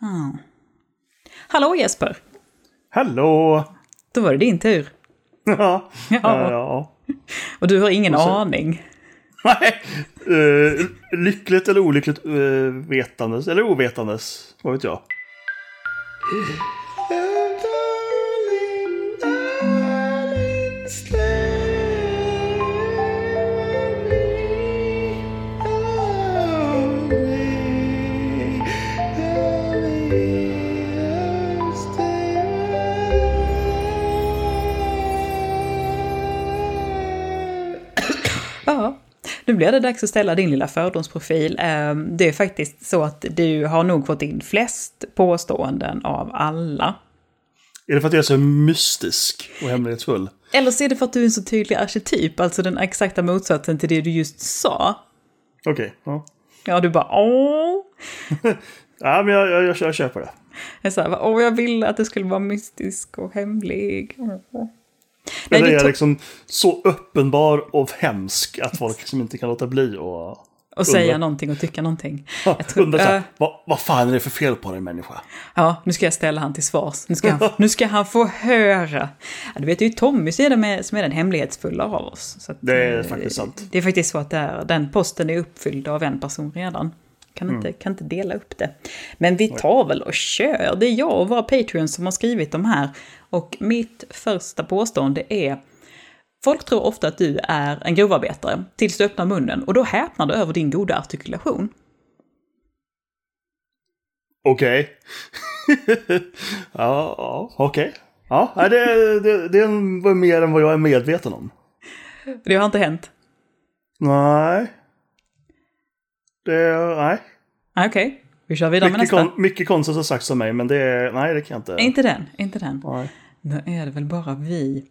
Ja. Hallå Jesper! Hallå! Då var det din tur. Ja. Ja. ja. Och du har ingen så- aning. Nej. Eh, lyckligt eller olyckligt uh, vetandes, eller ovetandes, vad vet jag. Nu blir det dags att ställa din lilla fördomsprofil. Eh, Det är faktiskt så att du har nog fått in flest påståenden av alla. Är det för att jag är så mystisk och hemlighetsfull? Eller så är det för att du är en så tydlig arketyp, alltså den exakta motsatsen till det du just sa. Okej. ja. Ja, du bara åh. Ja, men jag, jag, jag, jag köper det. Jag sa, åh, jag ville att det skulle vara mystisk och hemlig. Åh. Du är liksom så uppenbar och hemsk att folk liksom inte kan låta bli och... och säga undra- någonting och tycka någonting. Jag tror- Undrar så här, äh, vad, vad fan är det för fel på dig människa? Ja, nu ska jag ställa han till svars. Nu ska han, nu ska han få höra. Ja, du vet, det är ju Tommy som är, den med, som är den hemlighetsfulla av oss. Att, Det är eh, faktiskt sant. Det är faktiskt så att är, den posten är uppfylld av en person redan. Kan inte, kan inte dela upp det. Men vi tar väl och kör. Det är jag och våra Patreons som har skrivit de här. Och mitt första påstående är Folk tror ofta att du är en grovarbetare tills du öppnar munnen och då häpnar du över din goda artikulation. Okej. ja, ja okej. Ja, nej, det, det, det var mer än vad jag är medveten om. Det har inte hänt. Nej. Det, nej. Ah, Okej, vi kör vidare med Mycket, nästa. kon, mycket konstigt har sagts om mig, men det, nej, det kan jag inte. Inte den, inte den. Nej. Då är det väl bara vi.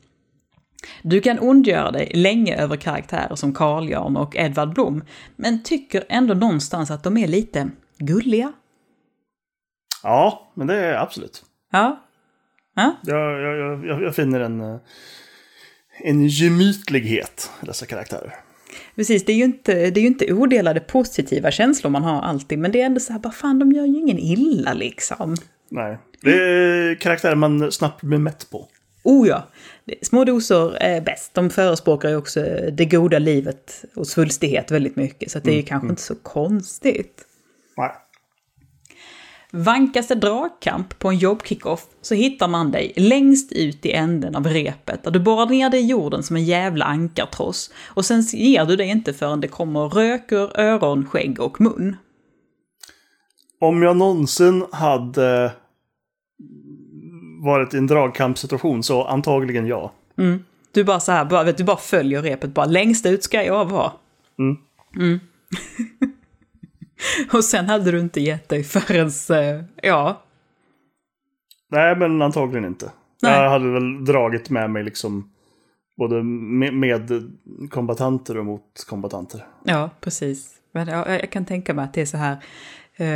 Du kan ondgöra dig länge över karaktärer som Carl Jan och Edvard Blom, men tycker ändå någonstans att de är lite gulliga. Ja, men det är absolut. Ja. Ja, Jag, jag, jag- jag, jag finner en, eh, en gemytlighet i dessa karaktärer. Precis. Det är, ju inte, det är inte odelade positiva känslor man har alltid, men det är ändå så här, bara fan, de gör ju ingen illa liksom. Nej. Det är karaktärer man snabbt blir mätt på. Oh ja, små doser är bäst. De förespråkar ju också det goda livet och svulstighet väldigt mycket, så det är ju kanske inte så konstigt. Nej. Vankas det dragkamp på en jobbkickoff så hittar man dig längst ut i änden av repet där du borrar ner dig i jorden som en jävla ankartross. Och sen ger du dig inte förrän det kommer rök ur öron, skägg och mun. Om jag någonsin hade varit i en dragkampssituation så antagligen ja. Du bara så här, bara, vet, du bara följer repet, bara längst ut ska jag vara. Mm. Mm. och sen hade du inte gett dig förrän, eh, ja, Nej, men antagligen inte. Nej. Jag hade väl dragit med mig liksom både med, med kombatanter och mot kombatanter. Ja, precis. Men ja, jag kan tänka mig att det är så här. eh,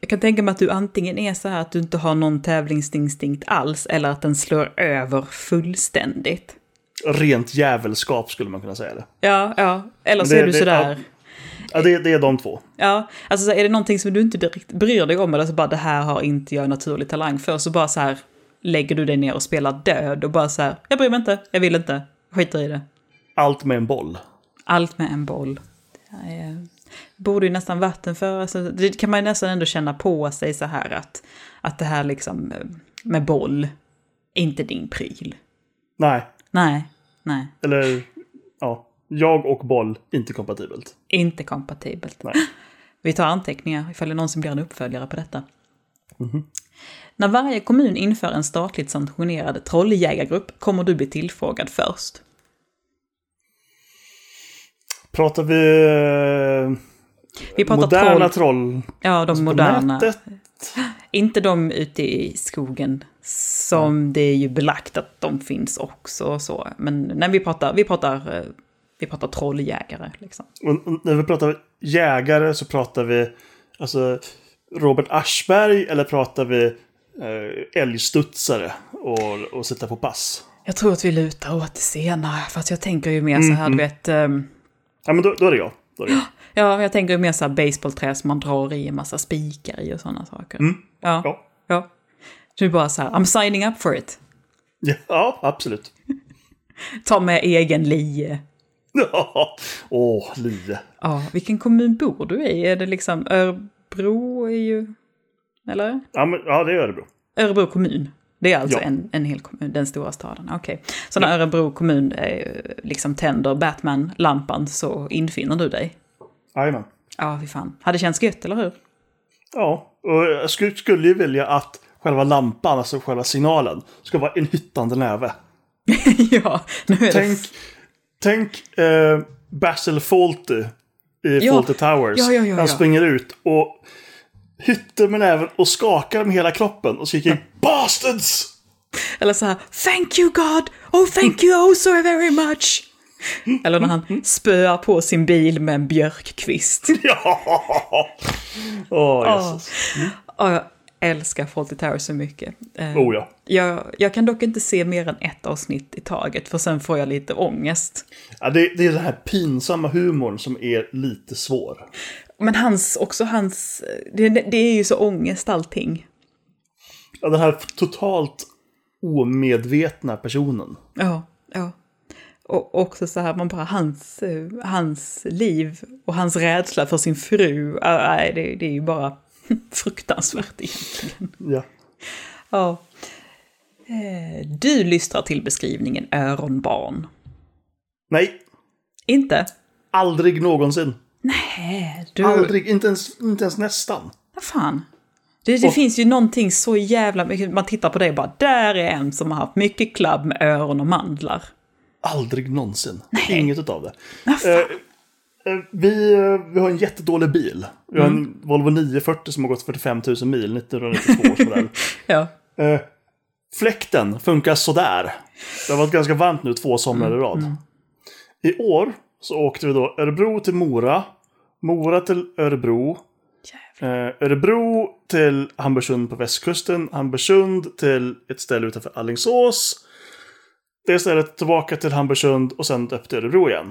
jag kan tänka mig att du antingen är så här att du inte har någon tävlingsinstinkt alls, eller att den slår över fullständigt. Rent jävelskap skulle man kunna säga det. Ja, ja. Eller så Det- är du det- sådär. Ja, det, det är de två. Ja, alltså så är det någonting som du inte direkt bryr dig om, eller så bara det här har inte jag naturlig talang för, så bara så här lägger du dig ner och spelar död och bara så här, jag bryr mig inte, jag vill inte, skiter i det. Allt med en boll. Allt med en boll. Det är- borde ju nästan vatten för. Alltså, det kan man ju nästan ändå känna på sig så här att, att det här liksom eh, med boll, inte din pryl. Nej, Nej, nej, eller ja. Jag och boll, inte kompatibelt. Inte kompatibelt. Nej. Vi tar anteckningar ifall det någonsin blir en uppföljare på detta. När varje kommun inför en statligt sanktionerad trolljägargrupp kommer du bli tillfrågad först. Pratar vi eh, Vi pratar moderna troll, troll ja de moderna. nätet? Inte de ute i skogen, som det är ju belagt att de finns också så. Men när vi pratar, vi pratar, eh, vi pratar trolljägare liksom. Och och när vi pratar jägare så pratar vi alltså Robert Aschberg eller pratar vi eh, älgstudsare och, och sitta på pass? Jag tror att vi lutar åt det senare, fast jag tänker ju mer så här, du vet, ehm, Ja, men då, då är det jag. Då är det jag. Ja, jag tänker mer så här baseballträ som man drar i en massa spikar i och sådana saker. Ja, Ja. ja. Det är bara så här, I'm signing up for it. Ja, absolut. Ta med egen lie. Ja. Åh, lie. Ja, vilken kommun bor du i? Är det liksom Örebro är ju... Eller? Ja, men, ja, det är Örebro. Örebro kommun. Det är alltså Ja. en, en hel kommun, den stora staden. Okej. Så när Örebro kommun eh, liksom tänder Batman-lampan så infinner du dig? Jajamän. Ja, fy fan. Hade känts gött, eller hur? Ja, och jag skulle, skulle ju vilja att själva lampan, alltså själva signalen, ska vara en hyttande näve. ja, nu är Tänk, det... tänk eh, Basil Fawlty i Ja. Fawlty Towers. Ja, ja, Han springer ut och hytter med näven och skakar med hela kroppen och skriker Bastards! Eller så här, thank you God! Oh, thank you oh so very much! Eller när han spöar på sin bil med en björkkvist. Ja! Åh, Jesus. Ja, jag älskar Fawlty Towers så mycket. Eh, Oh ja. jag, jag kan dock inte se mer än ett avsnitt i taget, för sen får jag lite ångest. ja det, det är den här pinsamma humorn som är lite svår. Men hans, också hans, det, det är ju så ångest allting. Ja, den här totalt omedvetna personen. Ja, ja. Och också så här, man bara, hans, eh, hans liv och hans rädsla för sin fru, ah, nej, det, det är ju bara fruktansvärt egentligen. Ja. Ja. Eh, Du lystrar till beskrivningen öronbarn. Nej, Inte? aldrig någonsin. Nej, du... Aldrig, inte ens, inte ens nästan. Vad fan? Det, det Och- finns ju någonting så jävla mycket, man tittar på det och bara, där är en som har haft mycket klabb med öron och mandlar. Aldrig någonsin. Inget utav det. Eh, vi, eh, vi har en jättedålig bil. Vi har Mm. en Volvo 940 som har gått 45 000 mil, 1992 års modell. Ja. Eh, fläkten funkar sådär. Det har varit ganska varmt nu två somrar Mm, i rad. I år så åkte vi då Örebro till Mora, Mora till Örebro, eh, Örebro till Hamburgsund på västkusten, Hamburgsund till ett ställe utanför Alingsås. Det stället tillbaka till Hamburgsund och sen upp till Örebro igen.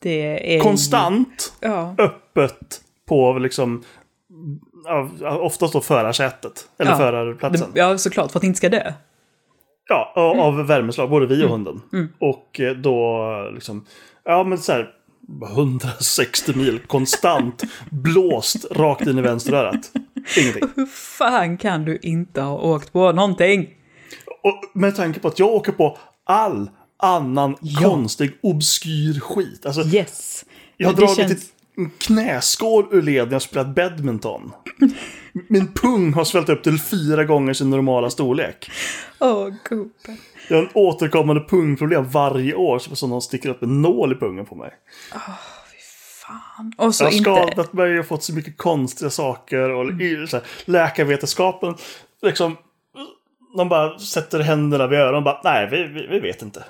Det är... Konstant Ja. öppet på liksom, oftast då förarsätet, eller Ja. förarplatsen. Ja, såklart, för att inte ska dö. Ja, av av värmeslag, både vi och hunden. Mm. Och eh, då liksom, ja men så här, 160 mil konstant blåst rakt in i vänsterörat. Ingenting. Hur fan kan du inte ha åkt på någonting? Och med tanke på att jag åker på all annan Ja. konstig, obskyr skit. Alltså, Yes. jag har Det dragit känns- en knäskål ur led när jag spelat badminton. Min pung har svällt upp till fyra gånger sin normala storlek. Åh, gubben. Jag har en återkommande pungproblem varje år, som någon sticker upp en nål i pungen på mig. Fan. Och så Jag har inte... skadat mig och fått så mycket konstiga saker. Och här, läkarvetenskapen, liksom, de bara sätter händerna vid öronen och bara, nej, vi, vi, vi vet inte.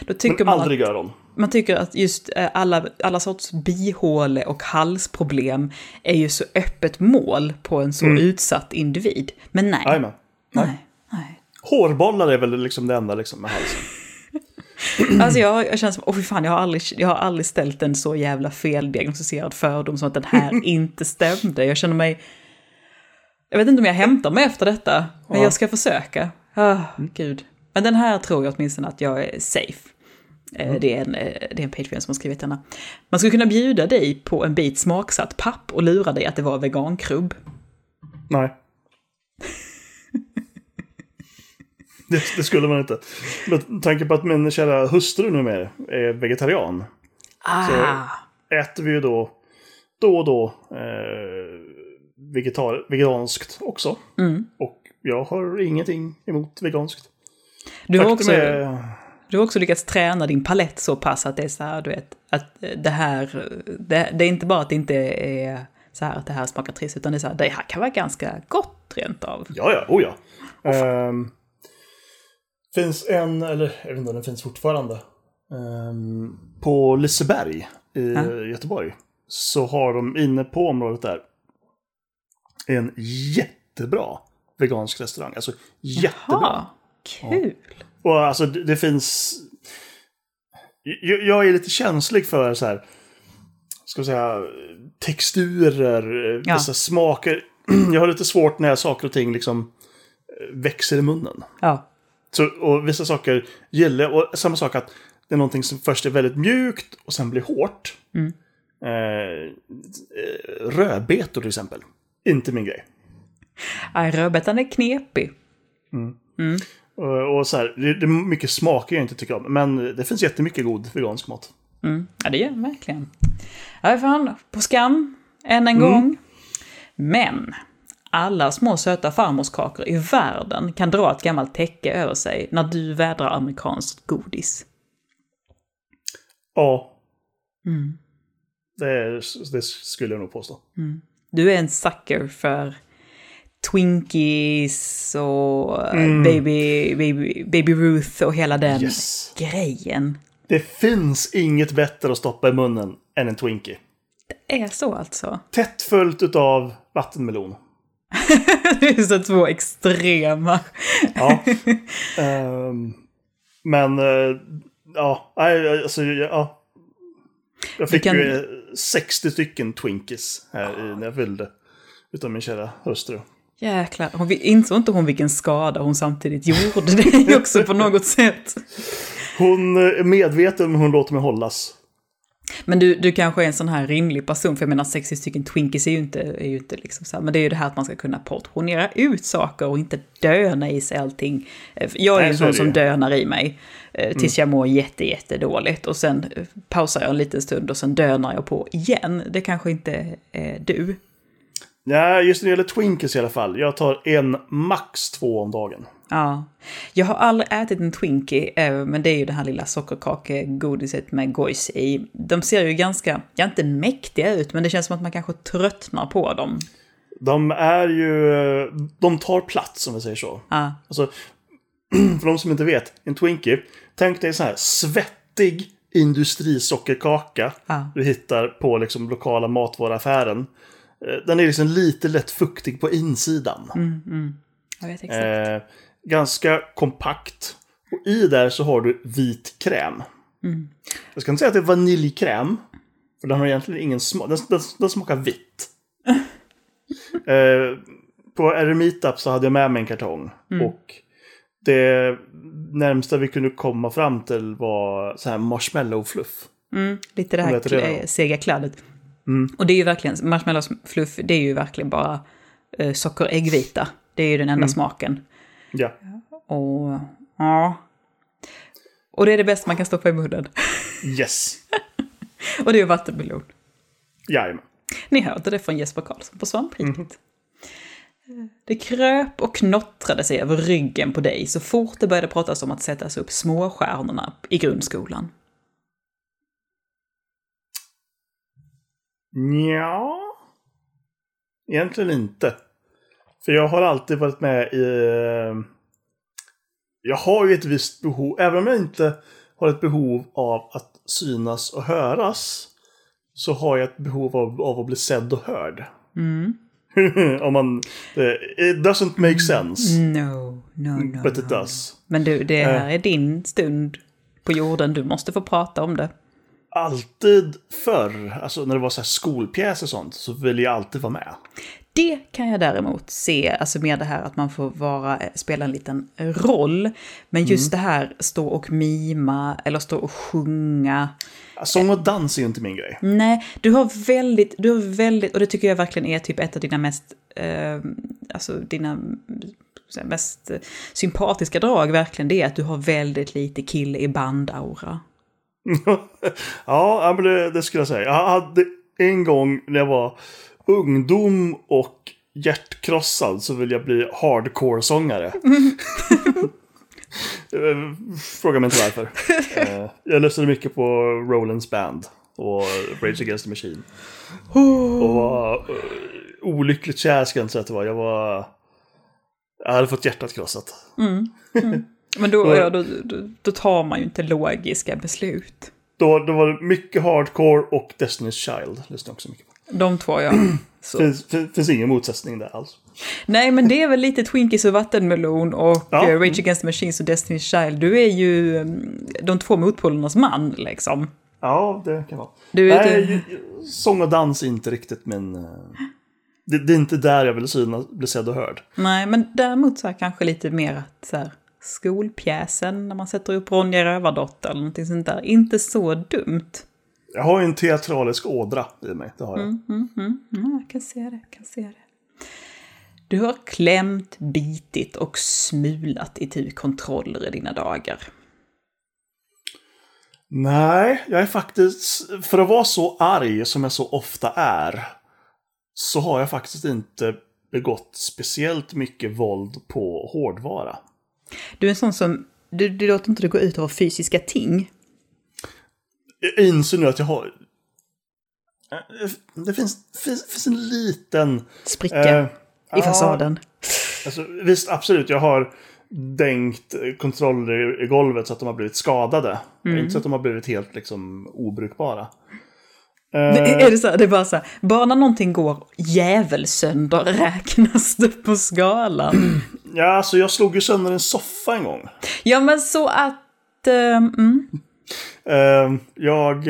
Då tycker Men man aldrig att, öron. man tycker att just eh, alla, alla sorts bihåle och halsproblem är ju så öppet mål på en så utsatt individ. Men nej. Jajamän. Nej. nej. Hårbollar är väl liksom det enda liksom med halsen. Alltså jag, jag känner som, åh fy fan, jag har, aldrig, jag har aldrig ställt en så jävla feldiagnostiserad fördom som att den här inte stämde. Jag känner mig... Jag vet inte om jag hämtar mig efter detta, men Ja. jag ska försöka. Ah, gud. Men den här tror jag åtminstone att jag är safe. Eh, Det, är en, eh, det är en Patreon som har skrivit denna. Man skulle kunna bjuda dig på en bit smaksatt papp och lura dig att det var vegankrubb. Nej. Det, det skulle man inte. Med tanke på att min kära hustru numera är vegetarian. Ah, Äter vi ju då, då och då, eh, vegetar, veganskt också. Mm. Och jag har ingenting emot veganskt. du, har också, är, du har också lyckats träna din palett så pass att det är så här, du vet, att det här, det, det är inte bara att det inte är så här att det här smakar trist, utan det är så här, det här kan vara ganska gott rent av. Ja, ja, oh ja. Ehm, finns en, eller jag vet inte om den finns fortfarande. Ehm, på Liseberg i Ja. Göteborg. Så har de inne på området där en jättebra vegansk restaurang. Alltså jättebra. Jaha, kul. Och alltså det, det finns... Jag, jag är lite känslig för så här ska vi säga, texturer, Ja. vissa smaker. Jag har lite svårt när saker och ting liksom eh, växer i munnen. Ja. Så, och vissa saker gillar. Och samma sak att det är någonting som först är väldigt mjukt och sen blir hårt. Mm. Eh, eh, rödbetor till exempel. Inte min grej. Nej, rödbetan är knepig. Och, och så här, det, det är mycket smaker jag inte tycker om. Men det finns jättemycket god vegansk mat. Mm. Ja, det gör det verkligen. Ja, fan, på skam, än en Mm. gång. Men alla små söta farmorskakor i världen kan dra ett gammalt täcke över sig när du vädrar amerikanskt godis. Ja, Mm. det, det skulle jag nog påstå. Du är en sucker för Twinkies och Mm. baby, baby, baby Ruth och hela den Yes. grejen. Det finns inget bättre att stoppa i munnen än en Twinkie. Det är så alltså. Tätt följt utav vattenmelon. det är så två extrema. Ja. Ehm, men, eh, ja, alltså, ja. Jag fick kan- ju eh, 60 stycken Twinkies här i, när jag fyllde. Utav min kära hustru. Jäklar, hon insåg inte hon vilken skada hon samtidigt gjorde det också på något sätt. Hon eh, är medveten men hon låter mig hållas. Men du, du kanske är en sån här rimlig person, för jag menar 60 stycken Twinkies är ju inte, är ju inte liksom så här, men det är ju det här att man ska kunna portionera ut saker och inte döna i sig allting. Eh, Jag är Nej, ju en sån som dönar i mig eh, tills jag mår jätte, jätte dåligt och sen eh, pausar jag en liten stund och sen dönar jag på igen. Det kanske inte är du. Ja, just när det gäller Twinkies i alla fall. Jag tar en, max två om dagen. Ja. Jag har aldrig ätit en Twinkie, eh, men det är ju det här lilla sockerkakegodiset med gojs i. De ser ju ganska, ja inte mäktiga ut, men det känns som att man kanske tröttnar på dem. De är ju... De tar plats om vi säger så. Ja, Alltså, för de som inte vet, en Twinkie. Tänk dig en sån här svettig industrisockerkaka. Ja. Du hittar på liksom lokala matvaruaffären. Eh, Den är liksom lite lätt fuktig på insidan. jag vet exakt. Eh, ganska kompakt. Och i där så har du vit kräm. Jag ska inte säga att det är vaniljkräm. För den har egentligen ingen smak. Den, den, den smakar vitt. eh, på Eremitup så hade jag med mig en kartong. Och det närmsta vi kunde komma fram till var så här marshmallow-fluff. Mm, lite det här heter det kl- sega kladdet. Och det är ju verkligen, marshmallows fluff, det är ju verkligen bara eh, socker och äggvita. Det är ju den enda smaken. Ja. Och ja. Och det är det bästa man kan stoppa i munnen. Yes. och det är vattenmelon. Jajamän. Ni hörde det från Jesper Karlsson på Svampriket. Det kröp och knottrade sig över ryggen på dig så fort det började pratas om att sättas upp småstjärnorna i grundskolan. Ja. Egentligen inte. För jag har alltid varit med i... eh, Jag har ju ett visst behov, även om jag inte har ett behov av att synas och höras. Så har jag ett behov av, av att bli sedd och hörd. om man... It doesn't make sense. No, no, no. But it no. does. Men du, det här är din stund på jorden. Du måste få prata om det. Alltid förr, alltså när det var så här skolpjäser och sånt, så ville jag alltid vara med. Det kan jag däremot se, alltså mer det här att man får vara, spela en liten roll. Men just det här stå och mima eller stå och sjunga. Sång och dans är ju inte min grej. Nej, du har väldigt, du har väldigt, och det tycker jag verkligen är typ ett av dina mest, eh, alltså dina mest sympatiska drag verkligen, det är att du har väldigt lite kille i bandaura. ja, men det, det skulle jag säga. Jag hade en gång när jag var ungdom och hjärtkrossad så ville jag bli hardcore-sångare. Eh, Fråga mig inte varför. Eh, Jag lyssnade mycket på Rollins Band och Rage Against the Machine. Och var eh, olyckligt kär ska jag inte säga att det var. Jag var... Jag hade fått hjärtat krossat. Men då, ja, då, då, då tar man ju inte logiska beslut. Då, då var det mycket hardcore och Destiny's Child. Lyssnade jag också mycket på. De två, ja. Så. Finns, finns, ingen motsättning där alls. Nej, men det är väl lite Twinkies och vattenmelon och Ja. eh, Rage Against the Machines och Destiny's Child. Du är ju mm, de två motpolernas man, liksom. Ja, det kan vara. Du, Nej, sång och dans är inte riktigt min... eh, Det, det är inte där jag vill synas, bli sedd och hörd. Nej, men däremot så här kanske lite mer att så här, skolpjäsen när man sätter upp Ronja Rövardotter eller någonting sånt där. Inte så dumt. Jag har ju en teatralisk ådra i mig, det har jag. Mm, mm, mm. Ja, jag kan se det, kan se det. Du har klämt, bitit och smulat i tur kontroller i dina dagar. Nej, jag är faktiskt... För att vara så arg som jag så ofta är, så har jag faktiskt inte begått speciellt mycket våld på hårdvara. Du är en sån som, du, du låter inte det gå ut över fysiska ting. Jag inser nu att jag har... Det finns, finns, finns en liten... Spricka eh, i ja, fasaden. Alltså, visst, absolut. Jag har dängt kontroller i golvet så att de har blivit skadade. Inte så att de har blivit helt liksom obrukbara. Det, är det, så här, det är bara så här, bara när någonting går jävelsönder räknas det på skalan. Ja, alltså jag slog ju sönder en soffa en gång. Ja, men så att... eh, mm. Eh, jag...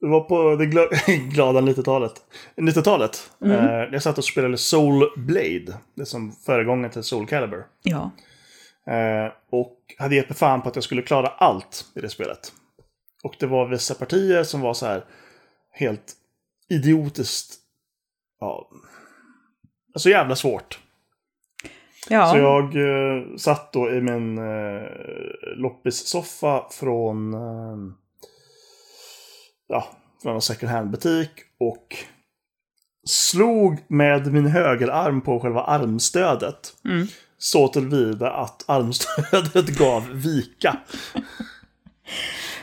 det var på det gla glada 90-talet. 90-talet. Eh, jag satt och spelade Soul Blade. Det som föregångaren till Soul Calibur. Ja. Eh, och hade gett mig fan på att jag skulle klara allt i det spelet. Och det var vissa partier som var så här helt idiotiskt... Ja, så jävla svårt. Ja. Så jag eh, satt då i min eh, loppis-soffa från, eh, ja, från en second hand-butik och slog med min högerarm på själva armstödet. Mm. Så tillvida att armstödet gav vika.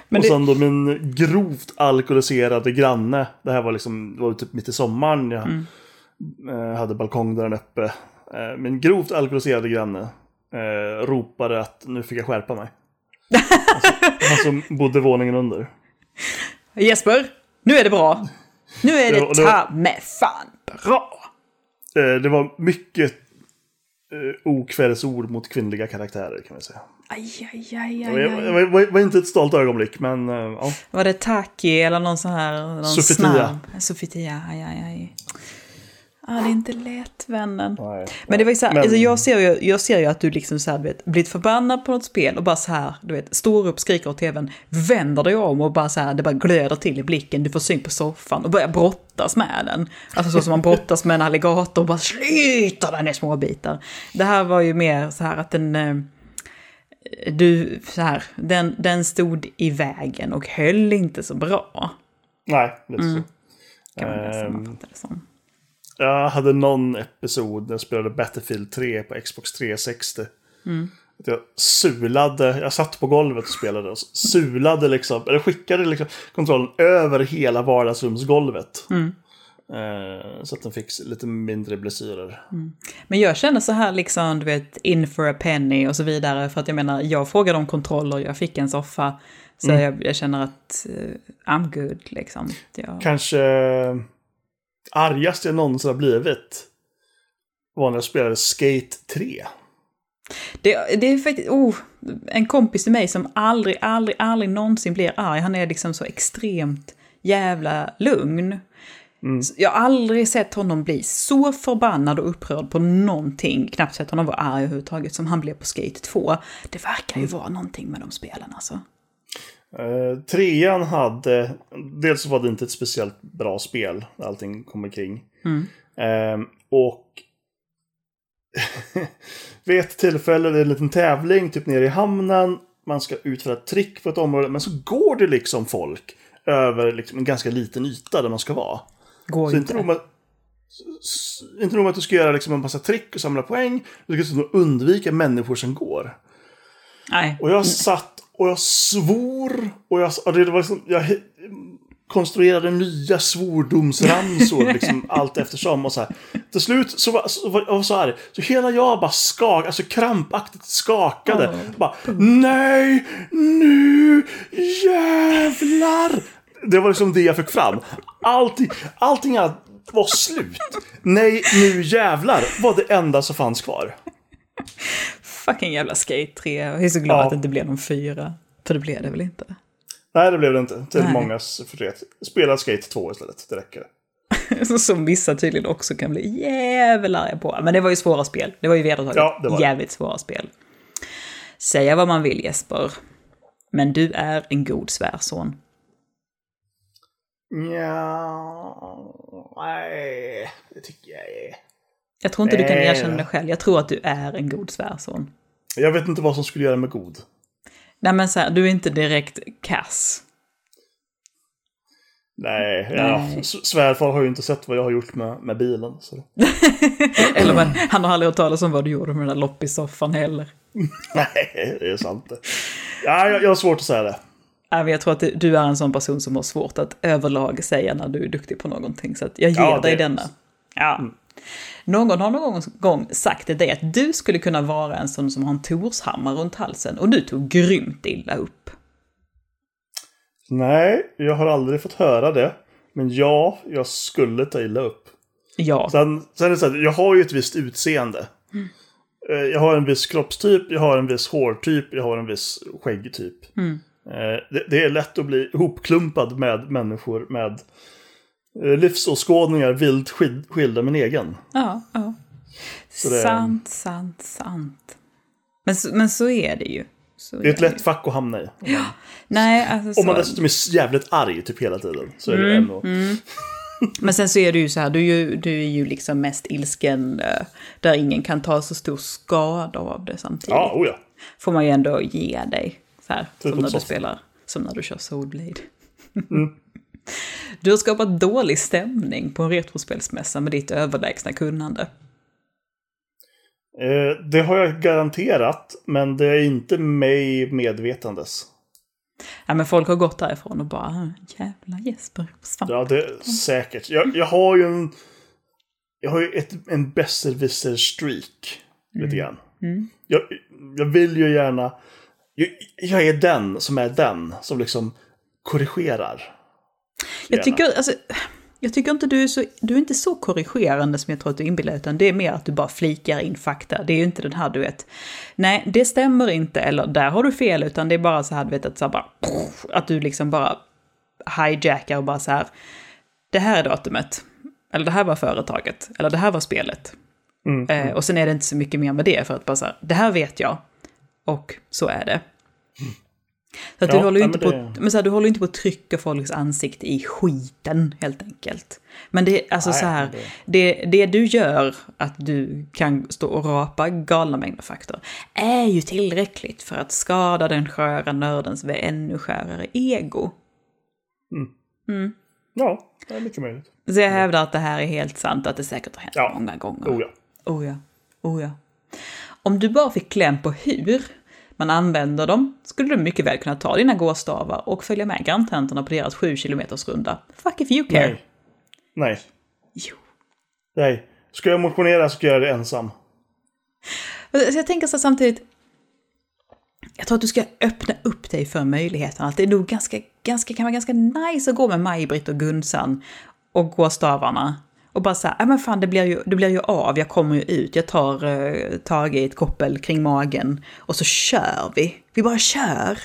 Men och sen då min grovt alkoholiserade granne, det här var liksom, det var typ mitt i sommaren, jag Mm. eh, hade balkongdörren uppe. Eh, min grovt alkoholiserade granne eh, ropade att nu fick jag skärpa mig. Han som bodde våningen under. Jesper, nu är det bra. Nu är Det det var- det ta med fan bra. Eh, det var mycket eh, okvällsord mot kvinnliga karaktärer kan vi säga. Aj, aj, aj, Det aj, aj. var, var, var inte ett stolt ögonblick, men eh, ja. Var det Taki eller någon sån här... Någon Sofitia. snabb- Sofitia, aj, aj, aj. Ja, det är inte lätt, vännen. Nej. Men det var ju så här, Men- alltså jag, ser ju, jag ser ju att du liksom så här, vet, blivit förbannad på något spel och bara så här, du vet, står upp, skriker åt tvn, vänder dig om och bara så här, det bara glöder till i blicken, du får syn på soffan och börjar brottas med den. Alltså så som man brottas med en alligator och bara sliter den i små bitar. Det här var ju mer så här att den, eh, du, så här, den, den stod i vägen och höll inte så bra. Nej, lite så. Kan man Ehm, sammanfatta det som. Jag hade någon episod när jag spelade Battlefield 3 på Xbox 360. Att jag sulade, jag satt på golvet och spelade och sulade liksom, eller skickade liksom kontrollen över hela vardagsrumsgolvet. Eh, så att den fick lite mindre blessyrer. Men jag känner så här liksom, du vet, in for a penny och så vidare. För att jag menar, jag frågade om kontroller, jag fick en soffa. Så jag, jag känner att eh, I'm good liksom. Jag, Kanske argast jag någonsin har blivit var när jag spelade Skate 3. det, det är faktiskt, oh, en kompis till mig som aldrig, aldrig, aldrig någonsin blir arg. Han är liksom så extremt jävla lugn. Så Jag har aldrig sett honom bli så förbannad och upprörd på någonting, knappt sett honom vara arg överhuvudtaget, som han blev på Skate 2. Det verkar ju vara någonting med de spelen alltså. Uh, trean hade, dels var det inte ett speciellt bra spel, allting kom kring. Ehm, och vid ett tillfälle, det är en liten tävling, typ nere i hamnen, man ska utföra ett trick på ett område, men så går det liksom folk över liksom en ganska liten yta där man ska vara. Går Så inte inte. nog med, s- inte nog med att du ska göra liksom en massa trick och samla poäng, du ska dessutom undvika människor som går. Nej. Och jag satt och jag svor. Och jag, och det var liksom, jag konstruerade nya svordomsramsor liksom, allt eftersom. Och så här. Till slut så var, så var så här. Så hela jag bara skakade, alltså krampaktigt skakade. Ja. Bara, nej, nu jävlar! Det var liksom det jag fick fram. Allting, allting annat var slut. Nej, nu jävlar var det enda som fanns kvar. Fucking jävla Skate 3. Jag är så glad Ja. att det inte blev någon fyra. För det blev det väl inte? Nej, det blev det inte. Till Nej. mångas förtret. Spela Skate 2 istället, det räcker. Som vissa tydligen också kan bli jävla arga på. Men det var ju svåra spel. Det var ju vedertaget. Ja, det var det. Jävligt svåra spel. Säga vad man vill Jesper. Men du är en god svärson. Ja, nej, det tycker jag är... Jag tror inte du kan Nej. erkänna det själv. Jag tror att du är en god svärson. Jag vet inte vad som skulle göra mig god. Nej men så här, du är inte direkt kass. Nej, ja, Nej. svärfar har ju inte sett vad jag har gjort med, med bilen. Eller men, han har aldrig hört talas om vad du gjorde med den där loppissoffan heller. Nej, det är sant det. Ja, jag, jag har svårt att säga det. Men jag tror att du- är en sån person som har svårt att överlag säga när du är duktig på någonting. Så att jag ger Ja, dig det- Mm. denna. Ja. Någon har någon gång sagt till dig att du skulle kunna vara en sån som har en Torshammar runt halsen och du tog grymt illa upp. Nej, jag har aldrig fått höra det. Men ja, jag skulle ta illa upp. Ja, Sen, sen är det så här, jag har ju ett visst utseende. Eh, Jag har en viss kroppstyp, jag har en viss hårtyp, jag har en viss skäggtyp. Eh, Det, det är lätt att bli ihopklumpad med människor med livsåskådningar vilt skilda min egen. ja, ja. det- Sant, sant, sant. Men, men så är det ju. Så Det är ett det ju. lätt fack att hamna i. Om man, Nej, alltså om man dessutom är jävligt arg typ hela tiden. Så är det Mm, ändå... Men sen så är du ju så här, du är ju, du är ju liksom mest ilsken eh, där ingen kan ta så stor skada av det samtidigt. Ja, oh ja. Får man ju ändå ge dig. Så här, som Förutom när du spelar, som när du kör Soulblade. Du har skapat dålig stämning på en retrospelsmässa med ditt överlägsna kunnande. Eh, det har jag garanterat, men det är inte mig medvetandes. Ja, men folk har gått därifrån och bara, "Ah, jävla Jesper, försvann. Ja, det är säkert. Jag, jag har ju en... Jag har ju ett, en besserwisser-streak. Lite grann. Jag, jag vill ju gärna... Jag, jag är den som är den som liksom korrigerar. Jag tycker, alltså, jag tycker inte du är så, du är inte så korrigerande som jag tror att du inbillar utan det är mer att du bara flikar in fakta. Det är ju inte den här, du vet, nej, det stämmer inte, eller där har du fel, utan det är bara så här, du vet, att, så bara, att du liksom bara hijackar och bara så här, det här är datumet, eller det här var företaget, eller det här var spelet. Mm, Eh, och sen är det inte så mycket mer med det, för att bara så här, det här vet jag, och så är det. Så att du, Ja, håller ju nej, inte men på, det- men så här, du håller inte på att trycka folks ansikte i skiten, helt enkelt. Men det är alltså Nej, så här, det- det, det du gör, att du kan stå och rapa galna mängder fakta, är ju tillräckligt för att skada den sköra nördens ännu skörare ego. Ja, det är mycket möjligt. Så jag hävdar att det här är helt sant, att det säkert har hänt Ja. många gånger. Oh ja. Oh ja, oh ja. Om du bara fick kläm på hur man använder dem skulle du mycket väl kunna ta dina gåstavar och följa med granntanterna på deras 7 km runda. Fuck if you care. Nej. Nej. Jo. Nej. Ska jag motionera så ska jag göra det ensam. Så jag tänker så samtidigt, jag tror att du ska öppna upp dig för möjligheten. Att det är nog ganska, ganska, kan vara ganska nice att gå med Maj-Britt och Gunsan och gåstavarna. Och bara säga, ja men fan det blir, ju, det blir ju av, jag kommer ju ut, jag tar uh, tag i ett koppel kring magen och så kör vi. Vi bara kör.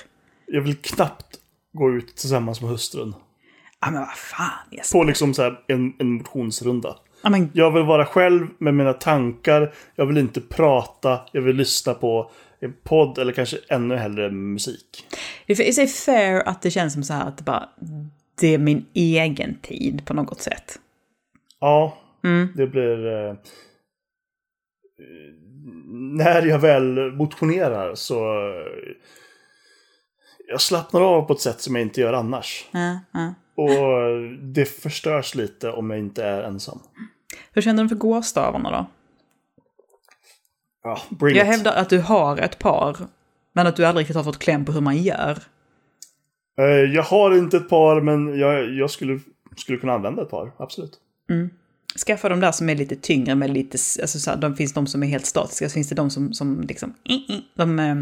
Jag vill knappt gå ut tillsammans med hustrun. Ja men vad fan Jesper. På liksom så här en, en motionsrunda. Ja men Jag vill vara själv med mina tankar. Jag vill inte prata. Jag vill lyssna på en podd eller kanske ännu hellre musik. det är så fair att det känns som så här att det bara, det är min egen tid på något sätt. Ja, det blir... Eh, när jag väl motionerar så... Eh, jag slappnar av på ett sätt som jag inte gör annars. Ja, ja. Och det förstörs lite om jag inte är ensam. Hur känner du för gåstavarna då? Ja, Jag it. hävdar att du har ett par, men att du aldrig riktigt har fått kläm på hur man gör. Eh, Jag har inte ett par, men jag, jag skulle, skulle kunna använda ett par. Absolut. Skaffa de där som är lite tyngre med lite, alltså så här, de finns de som är helt statiska, så finns det de som, som liksom, de eh,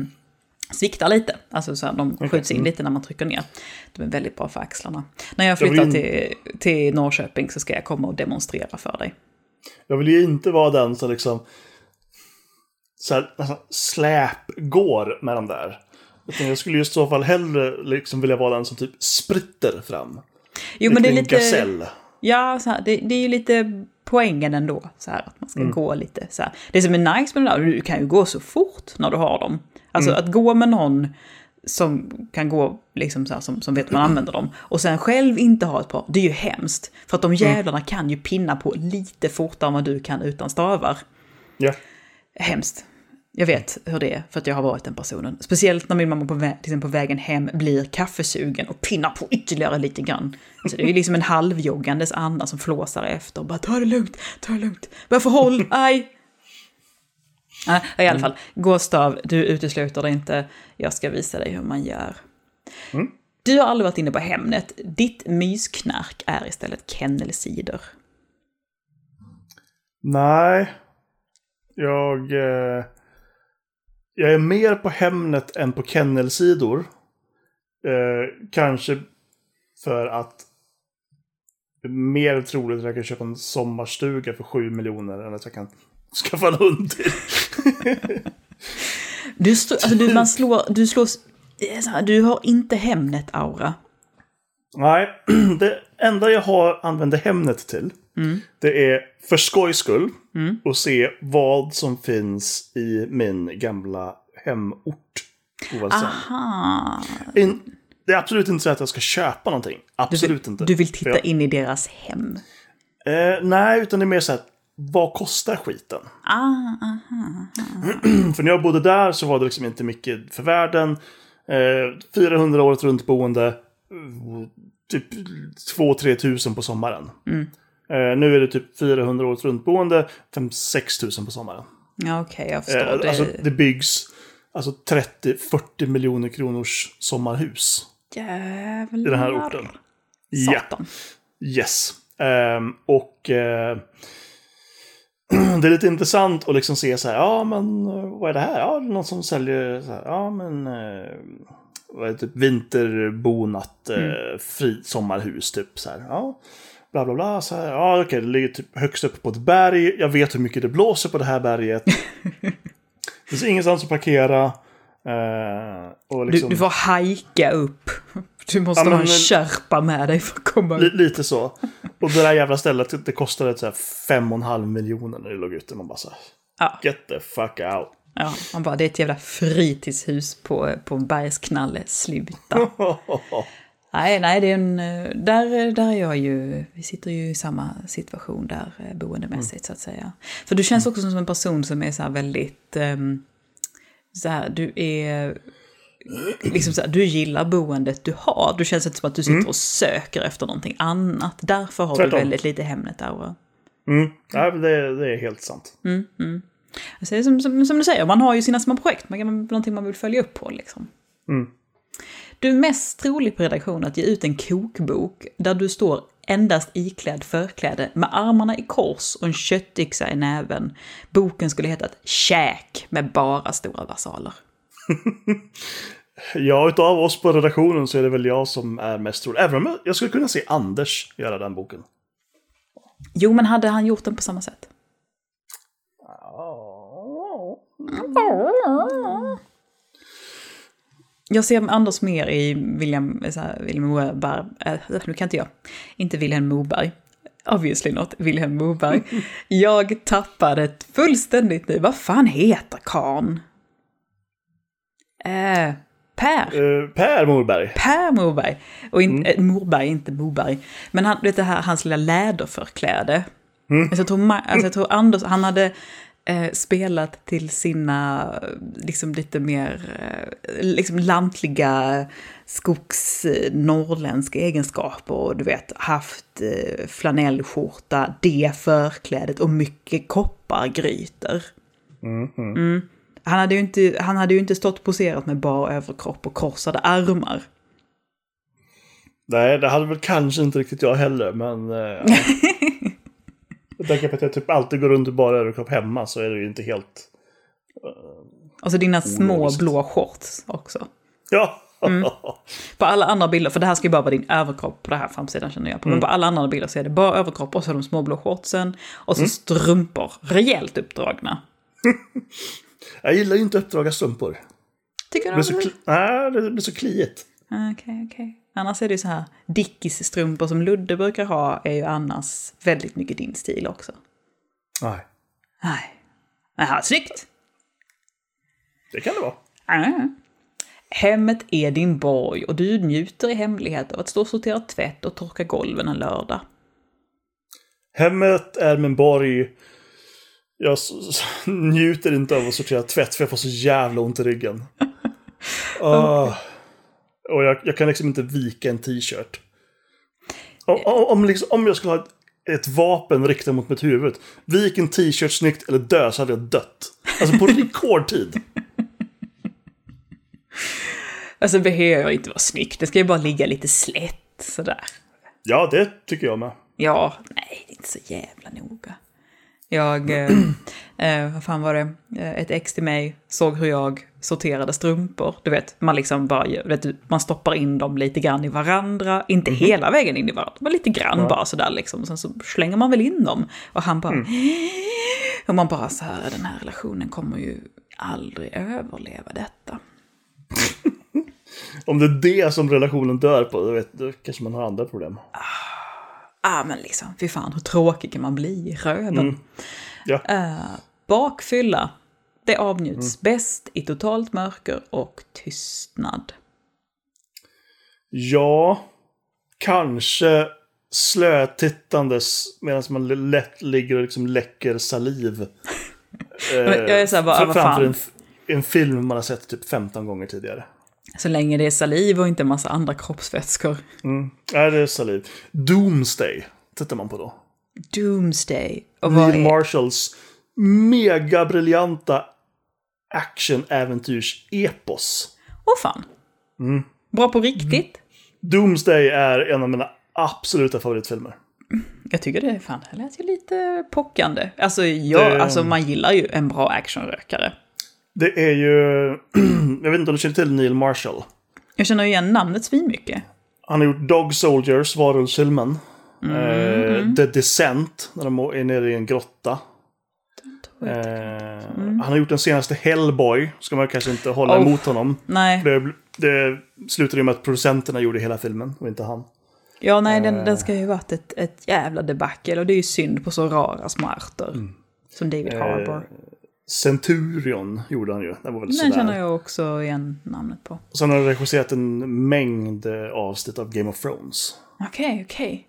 sviktar lite. Alltså så här, de skjuts in lite när man trycker ner. De är väldigt bra för axlarna. När jag Jag vill flyttar till, till Norrköping så ska jag komma och demonstrera för dig. Jag vill ju inte vara den som liksom så här, nästan släp går med de där. Utan jag skulle ju i så fall hellre liksom vilja vara den som typ spritter fram. Jo, men det är lite... gasell. Ja, så här, det, det är ju lite poängen ändå. Så här, att man Mm. ska gå lite så här. Det som är nice med det där, du kan ju gå så fort när du har dem. Alltså Mm. att gå med någon som kan gå, liksom så här, som, som vet hur man använder dem. Och sen själv inte ha ett par, det är ju hemskt. För att Mm. de jävlarna kan ju pinna på lite fortare än vad du kan utan stavar. Ja. Hemskt. Jag vet hur det är, för att jag har varit den personen. Speciellt när min mamma på, vä- till exempel på vägen hem blir kaffesugen och pinnar på ytterligare lite grann. Så det är ju liksom en halvjoggandes Anna som flåsar efter och bara ta det lugnt, ta det lugnt. Varför håll, aj! Ja, I alla fall, Gustav, du utesluter det inte. Jag ska visa dig hur man gör. Mm. Du har aldrig varit inne på Hemnet. Ditt mysknark är istället kennelsidor. Nej. Jag... Eh, jag är mer på Hemnet än på kennelsidor. Eh, kanske för att det är mer troligt att jag kan köpa en sommarstuga för 7 miljoner än att jag kan skaffa en hund till. Du, stå, alltså du, man slår, du slår, du har inte Hemnet-aura. Nej, det enda jag har använder Hemnet till, det är för skojs skull och se vad som finns i min gamla hemort. Aha. In, det är absolut inte så att jag ska köpa någonting. Du Absolut vill, inte. du vill titta jag- in i deras hem. Eh, nej, utan det är mer så här, vad kostar skiten? Ah, aha. För när jag bodde där så var det liksom inte mycket för världen. Eh, 400 året runt boende. eh, Typ 2-3 tusen på sommaren. Eh, nu är det typ 400 året runt boende. 5-6 tusen på sommaren. Ja, okej, jag förstår. Eh, det, Alltså det byggs alltså 30-40 miljoner kronors sommarhus. Jävlar. I den här orten. Ja. Satan. Yes. Ehm, och eh, det är lite intressant att liksom se så här, ja men eh, vad är det här? Ja, det är någon som säljer så här, ja men eh, vad är det, typ vinterbonat eh, fri, sommarhus typ så här. Ja, bla bla bla. Så här, ja okej, det ligger typ högst upp på ett berg. Jag vet hur mycket det blåser på det här berget. det finns ingenstans att parkera. Eh, och Du, liksom, du får hajka upp. Du måste Ja, ha en men- Sherpa med dig för att komma upp. lite så. Och det där jävla stället, det kostade så här fem och en halv miljoner när det låg ute. Man bara så här, Ja, get the fuck out. ja, man bara, det är ett jävla fritidshus på, på en bergsknalle. Sluta. Nej, nej, det är en... eh, Där, där är jag ju... Vi sitter ju i samma situation där eh, boendemässigt så att säga. För du känns också som en person som är så här väldigt... ehm, så här, du är... Liksom så här, du gillar boendet du har. Du känns inte som att du sitter och söker efter någonting annat. Därför har Tvärtom. du väldigt lite Hemnet-aura. Mm. Ja, det, det är helt sant. Alltså, det är som, som, som du säger, man har ju sina små projekt, man någonting man vill följa upp på liksom. Mm. Du är mest trolig på redaktionen att ge ut en kokbok där du står endast iklädd förkläde med armarna i kors och en köttyxa i näven. Boken skulle heta Käk med bara stora versaler. Ja, utav oss på redaktionen så är det väl jag som är mest trolig. Även om jag- skulle kunna se Anders göra den boken. Jo, men hade han gjort den på samma sätt? Jag ser Anders mer i William, så här, William Moberg, äh, nu kan inte jag, inte Wilhelm Moberg, obviously not Wilhelm Moberg. Jag tappade fullständigt nu, vad fan heter karln? Eh, per. Eh, per Morberg. Per Morberg. Och in, eh, Morberg, inte Moberg. Men han, vet det här, hans lilla läderförkläde. Alltså, jag, tror, alltså, jag tror Anders, han hade eh, spelat till sina liksom lite mer eh, liksom lantliga skogs eh, norrländska egenskaper. Och du vet, haft eh, flanellskjorta, det förklädet och mycket koppargrytor. Mm. Han hade, ju inte, han hade ju inte stått poserat med bar överkropp och korsade armar. Nej, det hade väl kanske inte riktigt jag heller, men... Eh, ja. jag tänker på att jag typ alltid går runt i bara överkropp hemma så är det ju inte helt... Och så dina små blå shorts också. Ja! På alla andra bilder, för det här ska ju bara vara din överkropp på den här framsidan känner jag på. Men på alla andra bilder så är det bara överkropp och så de små blå shortsen. Och så strumpor, rejält uppdragna. jag gillar ju inte uppdraga strumpor. Tycker Det du? blir så, nej, det blir så kliigt. Okej, okej. Annars är det ju så här, Dickies-strumpor som Ludde brukar ha är ju annars väldigt mycket din stil också. Nej, Nej. Jaha, snyggt! det kan det vara. Ah. Hemmet är din borg och du njuter i hemlighet av att stå och sortera tvätt och torka golven en lördag. Hemmet är min borg. Jag njuter inte av att sortera tvätt för jag får så jävla ont i ryggen. Ah. Och jag, jag kan liksom inte vika en t-shirt. Om, om, om, liksom, om jag skulle ha ett, ett vapen riktat mot mitt huvud. Vik en t-shirt snyggt eller dö så hade jag dött. Alltså på rekordtid. Alltså behöver inte vara snyggt, det ska ju bara ligga lite slätt sådär. Ja, det tycker jag med. Ja, nej, det är inte så jävla noga. Jag, eh, eh, vad fan var det, eh, ett ex till mig såg hur jag sorterade strumpor. Du vet, man liksom bara, vet du, man stoppar in dem lite grann i varandra. Inte hela vägen in i varandra, men lite grann bara sådär liksom. Sen så slänger man väl in dem. Och han bara, och man bara så här, den här relationen kommer ju aldrig överleva detta. Om det är det som relationen dör på, då, vet, då kanske man har andra problem. Ah, men liksom, fy fan, hur tråkig kan man bli i röven? Ja. Eh, bakfylla, det avnjuts bäst i totalt mörker och tystnad. Ja, kanske slötittandes medan man lätt ligger och liksom läcker saliv. Eh, jag är så här bara, vad framför en, en film man har sett typ 15 gånger tidigare. Så länge det är saliv och inte en massa andra kroppsvätskor. Nej, det är saliv. Doomsday tittar man på då. Doomsday. Och Neil. Marshalls mega briljanta action-äventyrs-epos. Åh fan. Bra på riktigt. Doomsday är en av mina absoluta favoritfilmer. Jag tycker det, fan, det lät ju lite pockande. Alltså, ja, Det- alltså man gillar ju en bra actionrökare. Det är ju... jag vet inte om du känner till Neil Marshall. Jag känner ju igen namnet svinmycket. Han har gjort Dog Soldiers, varulvsfilmen. Eh, The Descent, när de är nere i en grotta. Eh, Han har gjort den senaste Hellboy, ska man kanske inte hålla Oh. emot honom. Nej, Det, det slutade ju med att producenterna gjorde hela filmen och inte han. ja, nej, den, den ska ju varit ett, ett jävla debacle och det är ju synd på så rara små ärtor. Som David Harbour. Centurion gjorde han ju. Den var väl Den sådär. känner jag också igen namnet på. Och sen har han regisserat en mängd eh, avsnitt av Game of Thrones. Okej, okej.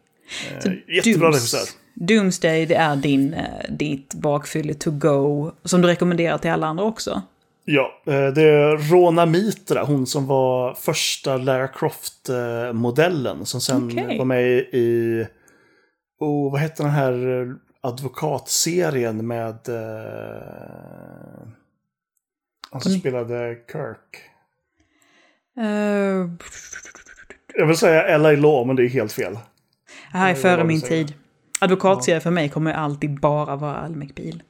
Eh, Jättebra regissör. Doomsday, det är din, eh, ditt bakfylle to go, som du rekommenderar till alla andra också. Ja, eh, det är Rona Mitra, hon som var första Lara Croft-modellen. Som sen Okej. var med i... Oh, vad hette den här advokatserien med... Eh, han som ni- spelade Kirk. Uh, Jag vill säga L.A. Law, men det är helt fel. det här är före min tid. Advokatserie för mig kommer alltid bara vara Al McBeal.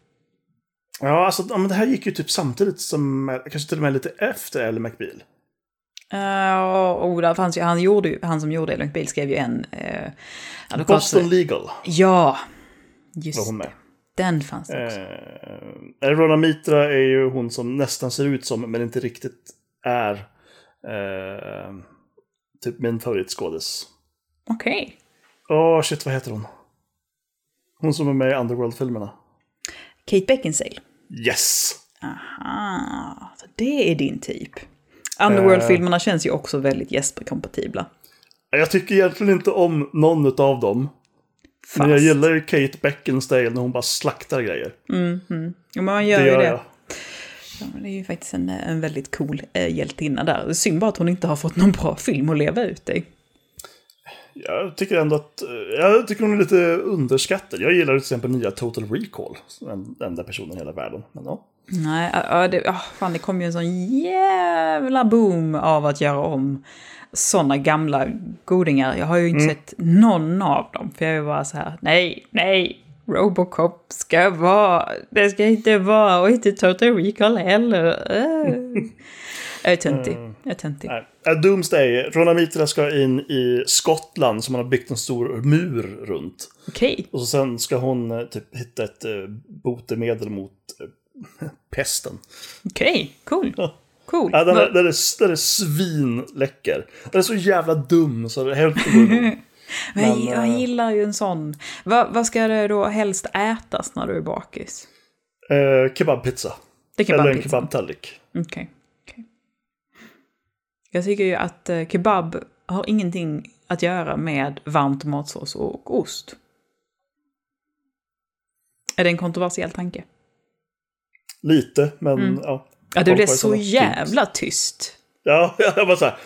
Ja, alltså ja, men det här gick ju typ samtidigt som, eh, kanske till och med lite efter Ally McBeal. Uh, och där fanns ju, han, gjorde han som gjorde Al McBeal skrev ju en uh. Boston Legal Ja, var just hon det. med. Den fanns det också. Eh, Rona Mitra är ju hon som nästan ser ut som, men inte riktigt är, eh, typ min favoritskådis. Okej. Åh, shit, vad heter hon? Hon som är med i Underworld-filmerna. Kate Beckinsale. Yes! Aha, så det är din typ. Underworld-filmerna känns ju också väldigt Jesper-kompatibla. Jag tycker egentligen inte om någon av dem. Fast. Men jag gillar ju Kate Beckinsale när hon bara slaktar grejer. Jo, men man gör Det ju gör det. jag. Ja, det är ju faktiskt en, en väldigt cool äh, hjältinna där. Synd bara att hon inte har fått någon bra film att leva ut i. Jag tycker ändå att... eh, Jag tycker hon är lite underskattad. Jag gillar till exempel nya Total Recall. Den enda personen i hela världen. Men ja. Nej, ja, ja, det, ja, fan, det kom ju en sån jävla boom av att göra om såna gamla godingar. Jag har ju inte sett någon av dem, för jag är bara så här, nej, nej, Robocop ska vara, det ska inte vara, och inte Total Recall heller. Äh. Jag är töntig, jag är töntig. Nej. Äh, Doomsday. Rona Mitra ska in i Skottland som man har byggt en stor mur runt. Okej, Och så sen ska hon eh, typ hitta ett eh, botemedel mot eh, pesten. okej, cool. Cool. Ja, den, är, den, är, den är svinläcker. Den är så jävla dum så det är helt förbi. Men jag, eh, gillar ju en sån. Va, vad ska det då helst ätas när du är bakis? eh, Kebabpizza. Det kan Eller bara en kebabtallrik. Okej. okej. Jag tycker ju att eh, kebab har ingenting att göra med varm tomatsås och ost. Är det en kontroversiell tanke? Lite, men Mm. ja. Ja, det blev så jävla tyst. Ja, jag bara såhär...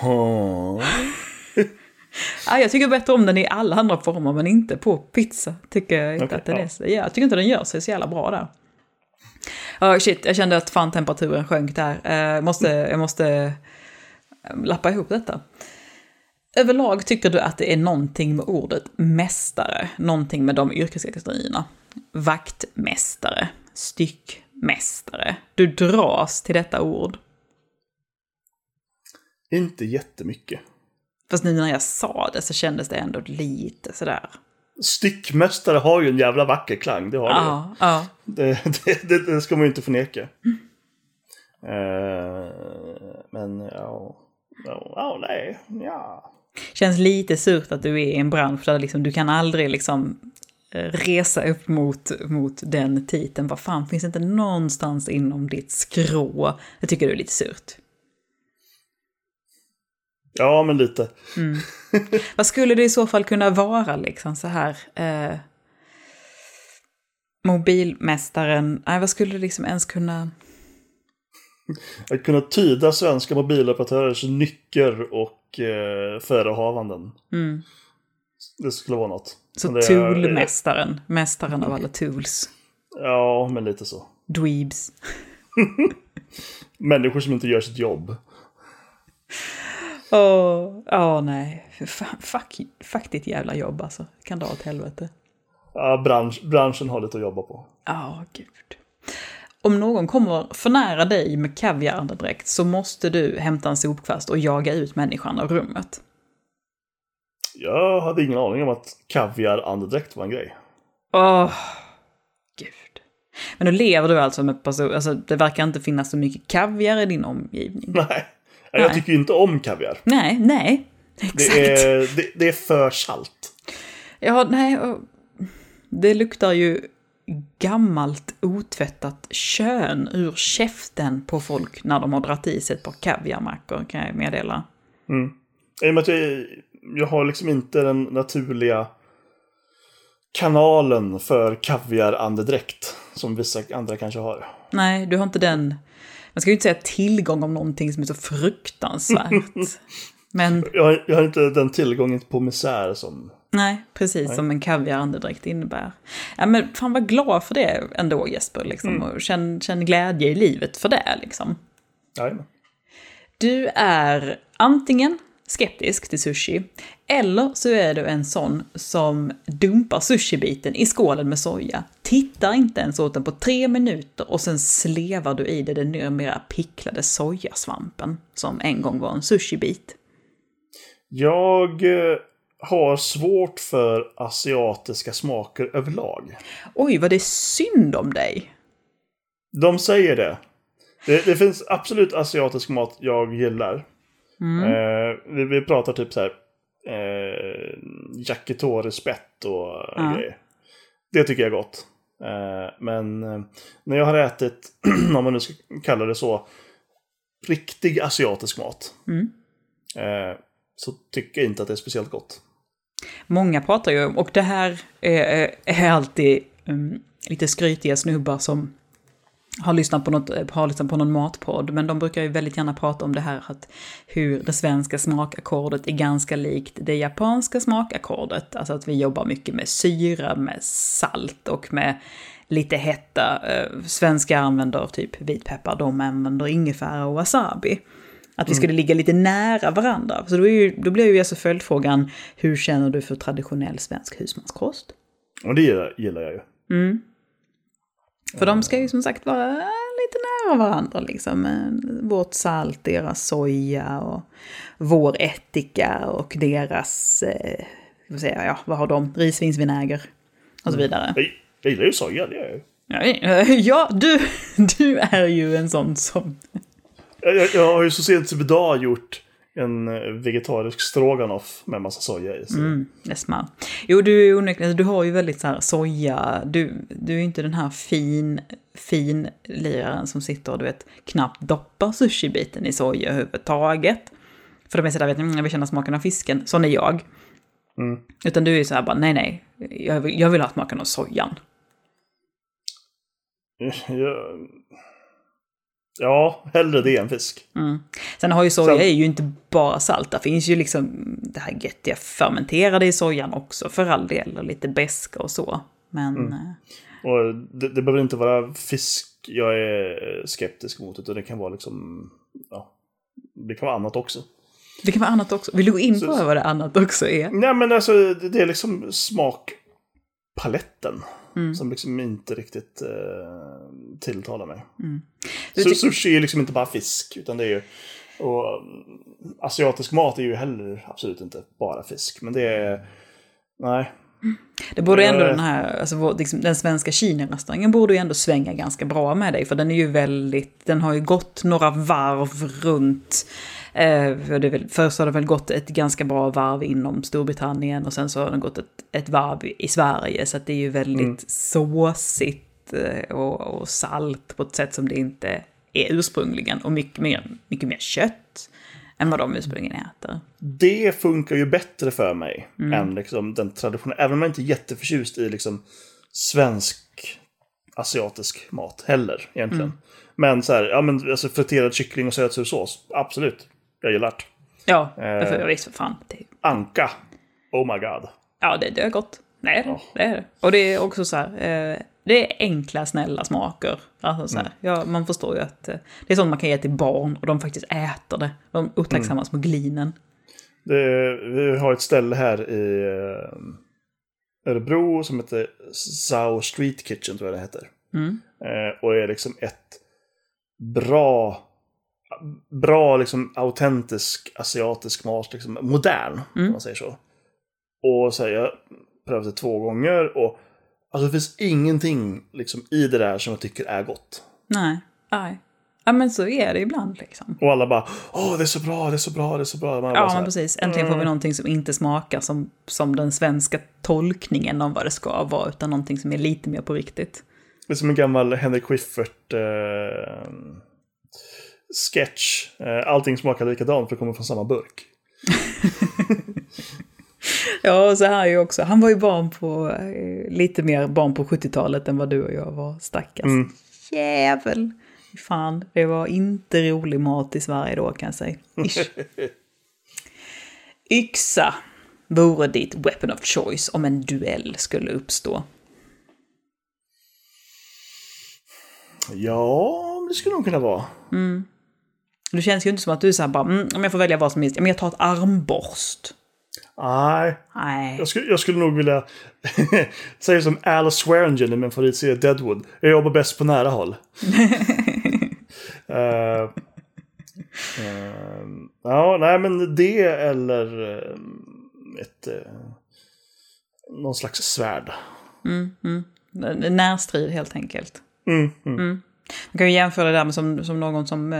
"Huh?" Ja, jag tycker bättre om den i alla andra former, men inte på pizza. Tycker jag inte Okej, att den ja. är så, ja, jag tycker inte den gör sig så jävla bra där. Ja, shit, jag kände att fan temperaturen sjönk där. Eh, måste, jag måste eh, lappa ihop detta. Överlag tycker du att det är någonting med ordet mästare, någonting med de yrkeskategorierna. Vaktmästare, styckmästare. Du dras till detta ord. Inte jättemycket. Fast nu när jag sa det så kändes det ändå lite sådär. Styckmästare har ju en jävla vacker klang, det har det ju. Ja, ja. Det, det, det, det ska man ju inte förneka. Eh, men ja, ja, ja, nej, ja. Känns lite surt att du är i en bransch där liksom, du kan aldrig liksom resa upp mot, mot den titeln. Vad fan, finns det inte någonstans inom ditt skrå? Jag tycker det är lite surt. Ja, men lite. Vad skulle det i så fall kunna vara liksom så här? Eh, mobilmästaren, nej vad skulle det liksom ens kunna... Att kunna tyda svenska mobiloperatörers nycker och eh, förehavanden. Mm. Det skulle vara något. Så toolmästaren, mästaren av alla tools. Ja, men lite så. Dweebs. Människor som inte gör sitt jobb. Åh, åh nej. Fan, Fuck, fuck ditt jävla jobb alltså. Kan dra åt helvete. Ja, bransch, branschen har lite att jobba på. Ja, gud. Om någon kommer för nära dig med kaviarandedräkt så måste du hämta en sopkvast och jaga ut människan ur rummet. Jag hade ingen aning om att kaviar-andedräkt var en grej. Åh, gud. Men nu lever du alltså med person, alltså det verkar inte finnas så mycket kaviar i din omgivning. Nej. Jag Nej. tycker ju inte om kaviar. Nej, nej. Exakt. Det är, det, det är för salt. Ja, nej. Det luktar ju gammalt otvättat kön ur käften på folk när de har dragit i sig ett par kaviarmackor, kan jag meddela. I och med att jag, jag har liksom inte den naturliga kanalen för kaviar-andedräkt. Som vissa andra kanske har. Nej, du har inte den... Man ska ju inte säga tillgång om någonting som är så fruktansvärt. Men Jag har, jag har inte den tillgången på misär som... nej, precis som en kaviarandedräkt innebär. Ja, men fan vad glad för det ändå Jesper, liksom. Och känn, känn glädje i livet för det, liksom. Jajamän. Du är antingen skeptisk till sushi, eller så är du en sån som dumpar sushibiten i skålen med soja, tittar inte ens åt den på tre minuter och sen slevar du i dig den numera picklade sojasvampen som en gång var en sushibit. Jag eh, har svårt för asiatiska smaker överlag. Oj, vad det är synd om dig! De säger det. Det, det finns absolut asiatisk mat jag gillar. Eh, vi, vi pratar typ så här. Eh, yakitori spett och Ja. grejer. Det tycker jag är gott. Eh, men eh, när jag har ätit, om man nu ska kalla det så, riktig asiatisk mat. Eh, så tycker jag inte att det är speciellt gott. Många pratar ju om, och det här är, är alltid um, lite skrytiga snubbar som har lyssnat, på något, har lyssnat på någon matpodd, men de brukar ju väldigt gärna prata om det här att hur det svenska smakackordet är ganska likt det japanska smakackordet. Alltså att vi jobbar mycket med syra, med salt och med lite hetta. Eh, Svenskar använder typ vitpeppar, de använder ingefära och wasabi. Att vi skulle ligga lite nära varandra. Så då, ju, då blir ju alltså följdfrågan, hur känner du för traditionell svensk husmanskost? Och det gillar, gillar jag ju. För de ska ju som sagt vara lite nära varandra liksom. Eh, Vårt salt, deras soja och vår ättika och deras, eh, vi säga, ja, vad har de? Risvinsvinäger och så vidare. Jag, jag gillar ju soja, det gör jag ju. Ja, eh, Ja, du, du är ju en sån som Jag, jag, jag har ju så sent som idag gjort en eh, vegetarisk stroganoff med massa soja i. Så. Mm, är smart. Jo, du är onekligen, du har ju väldigt så här soja, du, du är ju inte den här fin, fin liraren som sitter och du vet knappt doppar sushi-biten i soja överhuvudtaget. För de är sådär, vet ni, jag vill känna smaken av fisken, sån är jag. Mm. Utan du är så här bara, nej nej, jag vill, jag vill ha smaken av sojan. Ja, ja, hellre det än fisk. Mm. Sen har ju soja Sen- är ju inte bara salt, det finns ju liksom det här göttiga fermenterade i sojan också för all del, och lite beska och så. Men Mm. eh, Och det, det behöver inte vara fisk jag är skeptisk mot, utan det kan vara liksom... Ja, det kan vara annat också. det kan vara annat också. Vill du gå in på Så- vad det annat också är? Nej, men alltså det, det är liksom smakpaletten. Mm. Som liksom inte riktigt eh, tilltalar mig. Du Så, sushi är liksom inte bara fisk, utan det är ju... Och mm, asiatisk mat är ju heller absolut inte bara fisk. Men det är... Nej. Det borde ändå den här, alltså vår, liksom, den svenska Kina-restaurangen borde ju ändå svänga ganska bra med dig, för den är ju väldigt, den har ju gått några varv runt. Eh, för det väl, först har det väl gått ett ganska bra varv inom Storbritannien och sen så har den gått ett, ett varv i Sverige, så att det är ju väldigt Mm. såsigt eh, och, och salt på ett sätt som det inte är ursprungligen, och mycket mer, mycket mer kött än vad de ursprungligen äter. Det funkar ju bättre för mig Mm. än liksom den traditionella. Även om jag inte är jätteförtjust i liksom svensk asiatisk mat heller egentligen. Mm. Men så här, ja men alltså friterad kyckling och sötsur sås. Absolut. Jag gillar det. Ja, Eh. för, visst för fan. Det, Anka. Oh my god. Ja, det, det är gott. Är det. Ja. det, är det. Och det är också så här, eh, det är enkla, snälla smaker. Alltså så Mm. ja, man förstår ju att eh, det är sånt man kan ge till barn och de faktiskt äter det. De Mm. upptacksamma små glinen. Det, vi har ett ställe här i eh, Örebro som heter Sao Street Kitchen tror jag det heter. Mm. Eh, och är liksom ett bra, bra liksom autentisk asiatisk mat. Liksom, modern, Mm. om man säger så. Och så här, jag prövade det två gånger och alltså, det finns ingenting liksom, i det där som jag tycker är gott. Nej, nej. Ja, men så är det ibland liksom. Och alla bara åh det är så bra, det är så bra, det är så bra. Man Ja, så men här, precis. Äntligen får vi någonting som inte smakar som, som den svenska tolkningen av vad det ska vara, utan någonting som är lite mer på riktigt. Det är som en gammal Henrik Schyffert eh, sketch. Eh, allting smakar likadant för det kommer från samma burk. Ja, och så här är ju också. Han var ju barn på, eh, lite mer barn på 70-talet än vad du och jag var, stackars. Mm. Jävel. Fan, det var inte rolig mat i Sverige då kan jag säga. Ish. Yxa vore ditt weapon of choice om en duell skulle uppstå. Ja, det skulle nog kunna vara. Det känns ju inte som att du är så här bara, mm, om jag får välja vad som helst, men jag tar ett armborst. Nej, Nej. jag skulle, jag skulle nog vilja säga som Alice Swearingen i min favoritserie Deadwood. Jag jobbar bäst på nära håll. Eh, eh, ja, nej men det eller eh, ett... eh, någon slags svärd. N- Närstrid helt enkelt. Mm, mm. Man kan ju jämföra det där med som, som någon som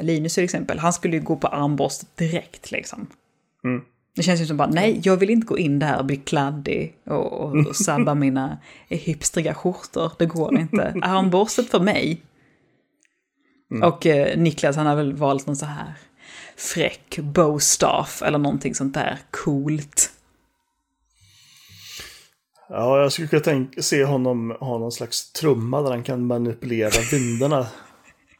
Linus till exempel. Han skulle ju gå på armborst direkt liksom. Mm. Det känns ju som bara, nej, jag vill inte gå in där och bli kladdig och, och, och sabba mina hipstriga skjortor. Det går inte. Armborstet för mig. Och eh, Niklas han har väl valt någon så här fräck bowstaff eller någonting sånt där coolt. Ja, jag skulle kunna tänka, se honom ha någon slags trumma där han kan manipulera vindarna.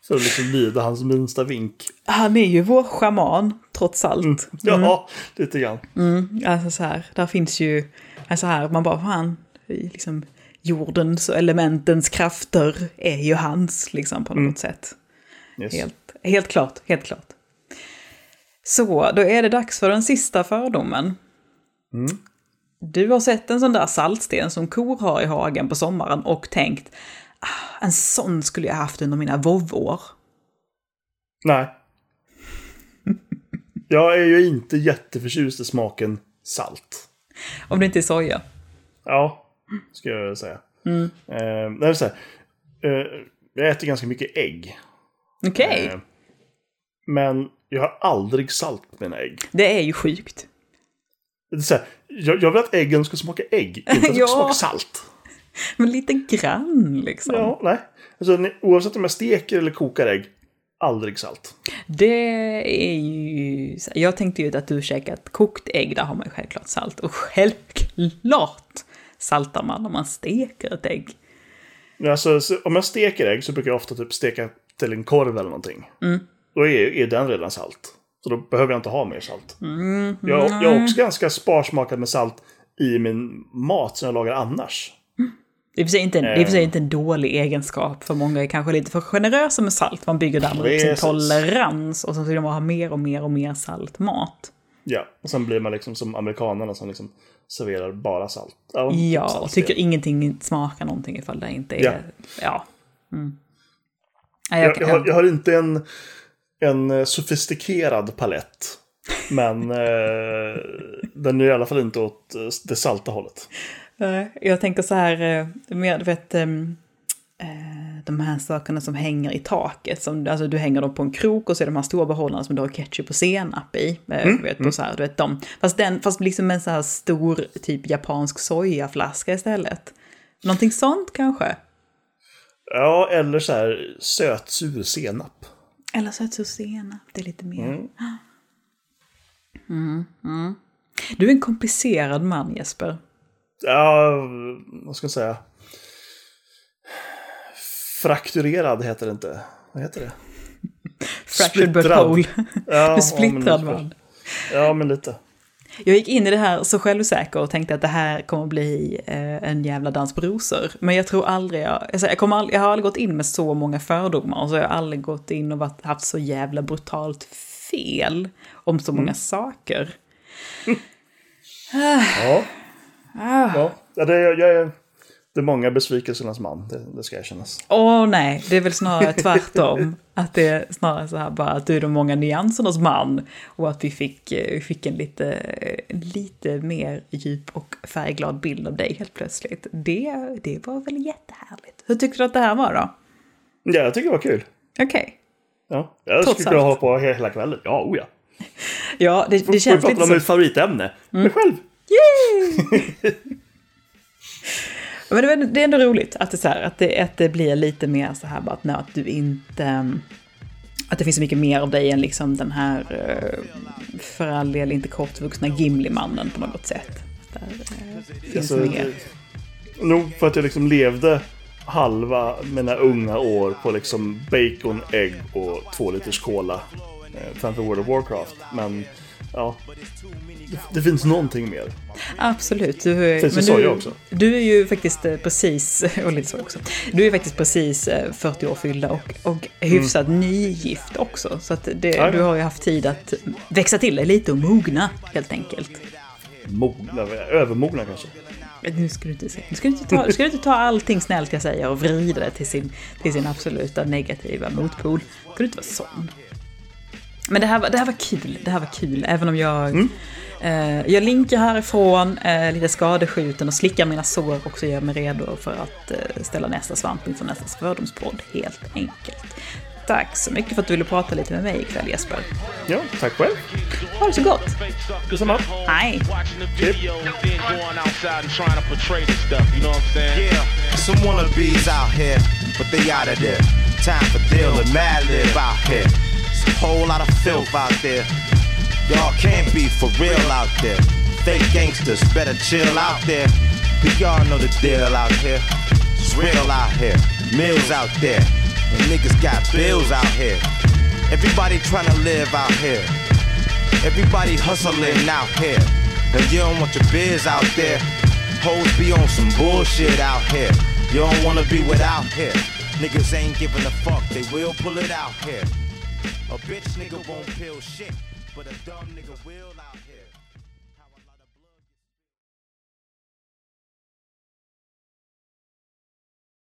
För att liksom lyda hans minsta vink. Han är ju vår schaman, trots allt. Ja, lite grann. Mm, alltså så här, där finns ju, alltså här, man bara fan, liksom jordens och elementens krafter är ju hans, liksom på något sätt. Yes. Helt, helt klart, helt klart. Så, då är det dags för den sista fördomen. Du har sett en sån där saltsten som kor har i hagen på sommaren och tänkt, ah, en sån skulle jag haft under mina vovår. Nej. Jag är ju inte jätteförtjust i smaken salt. Om det inte är soja. Ja, ska jag säga. Eh, det är så här, eh, jag äter ganska mycket ägg. Okej. Eh, Men jag har aldrig salt på mina ägg. Det är ju sjukt. Det är så här, jag, jag vill att äggen ska smaka ägg, inte att ska Ja. smaka salt. Men lite grann liksom. Ja, nej. Alltså, oavsett om jag steker eller kokar ägg, aldrig salt. Det är ju... Jag tänkte ju att du käkat kokt ägg, där har man ju självklart salt. Och självklart saltar man om man steker ett ägg. Alltså, så, om jag steker ägg så brukar jag ofta typ steka till en korv eller någonting. Då är, är den redan salt. Så då behöver jag inte ha mer salt. Jag, jag är också ganska sparsmakad med salt i min mat som jag lagar annars. Det är för sig inte en, det är för sig Eh. inte en dålig egenskap, för många är kanske lite för generösa med salt. Man bygger därmed upp sin tolerans och så vill man ha mer och mer och mer saltmat. Ja, och sen blir man liksom som amerikanerna som liksom serverar bara salt. Ja, Ja, salt och tycker ingenting smakar någonting ifall det inte är... Ja. Ja. Mm. Jag, jag, jag, har, jag har inte en, en eh, sofistikerad palett. Men eh, den är i alla fall inte åt eh, det salta hållet. Eh, Jag tänker så här, eh, med, du vet, ehm, eh, de här sakerna som hänger i taket. Som, alltså du hänger dem på en krok och så är de här stora behållarna som du har ketchup och senap i. Mm, vet, och så här, du vet, de, fast, den, fast liksom en så här stor typ japansk sojaflaska istället. Någonting sånt kanske? Ja, eller så här sötsur senap. Eller är senap, det är lite mer... Mm, mm. Du är en komplicerad man Jesper. Ja, vad ska jag säga? Frakturerad heter det inte. Vad heter det? Fractured but whole. Ja, splittrad man. Ja, men lite. Jag gick in i det här så självsäker och tänkte att det här kommer bli eh, en jävla dans på rosor. Men jag tror aldrig jag... Alltså jag, kommer aldrig, jag har aldrig gått in med så många fördomar. Och så har jag aldrig gått in och varit, haft så jävla brutalt fel om så många saker. Ja. Ah. ja. det, är- jag är, det är många besvikelsernas man, det, det ska erkännas. Åh nej, det är väl snarare tvärtom. Att det är snarare så här bara att du är de många nyansernas man. Och att vi fick, eh, vi fick en lite, lite mer djup och färgglad bild av dig helt plötsligt. Det, det var väl jättehärligt. Hur tyckte du att det här var då? Ja, jag tycker det var kul. Okej. Ja, jag Trots skulle kunna ha på he- hela kvällen. Ja, oh ja. Ja, det, det Får vi känns prata lite om så. mitt favoritämne. Mig själv. Men det, är- ändå roligt att det, så här, att det, att det blir lite mer så här bara att, nej, att du inte... mm, Att det finns så mycket mer av dig än liksom den här eh, för all del inte kortvuxna Gimli-mannen på något sätt. Där eh, finns Alltså, mer. Nog för att jag liksom levde halva mina unga år på liksom bacon, ägg och två liters cola eh, framför World of Warcraft. Men ja, det, det finns någonting mer. Absolut. Du, är- Finns det men du, också? Du är ju faktiskt eh, precis, och lite så också. Du är faktiskt precis eh, 40 år fyllda och, och hyfsat nygift också. Så att det, Ja, du har ju haft tid att växa till dig lite och mogna helt enkelt. Mogna, övermogna kanske. Men Nu ska du inte, säga- nu ska du inte, ta, nu ska du inte ta allting snällt jag säger och vrida det till sin, till sin absoluta negativa motpol. Ska du inte vara sån. Men det här, var- det här var kul, det här var kul, även om jag... Eh, jag linkar härifrån, eh, lite skadeskjuten och slickar mina sår och så gör mig redo för att eh, ställa nästa svamp inför nästa fördomspodd, helt enkelt. Tack så mycket för att du ville prata lite med mig ikväll Jesper. Ja, tack själv. Ha det så gott! Detsamma. Hej! Some wannabes out here, but they out of there. Time for deal and mad live out here. Whole lot of filth out there. Y'all can't be for real out there. Fake gangsters better chill out there. But y'all know the deal out here. It's real out here. Mills out there. And niggas got bills out here. Everybody trying to live out here. Everybody hustling out here. And you don't want your biz out there. Hoes be on some bullshit out here. You don't wanna be without here. Niggas ain't giving a fuck, they will pull it out here. A bitch nigga won't peel shit, but a dumb nigga will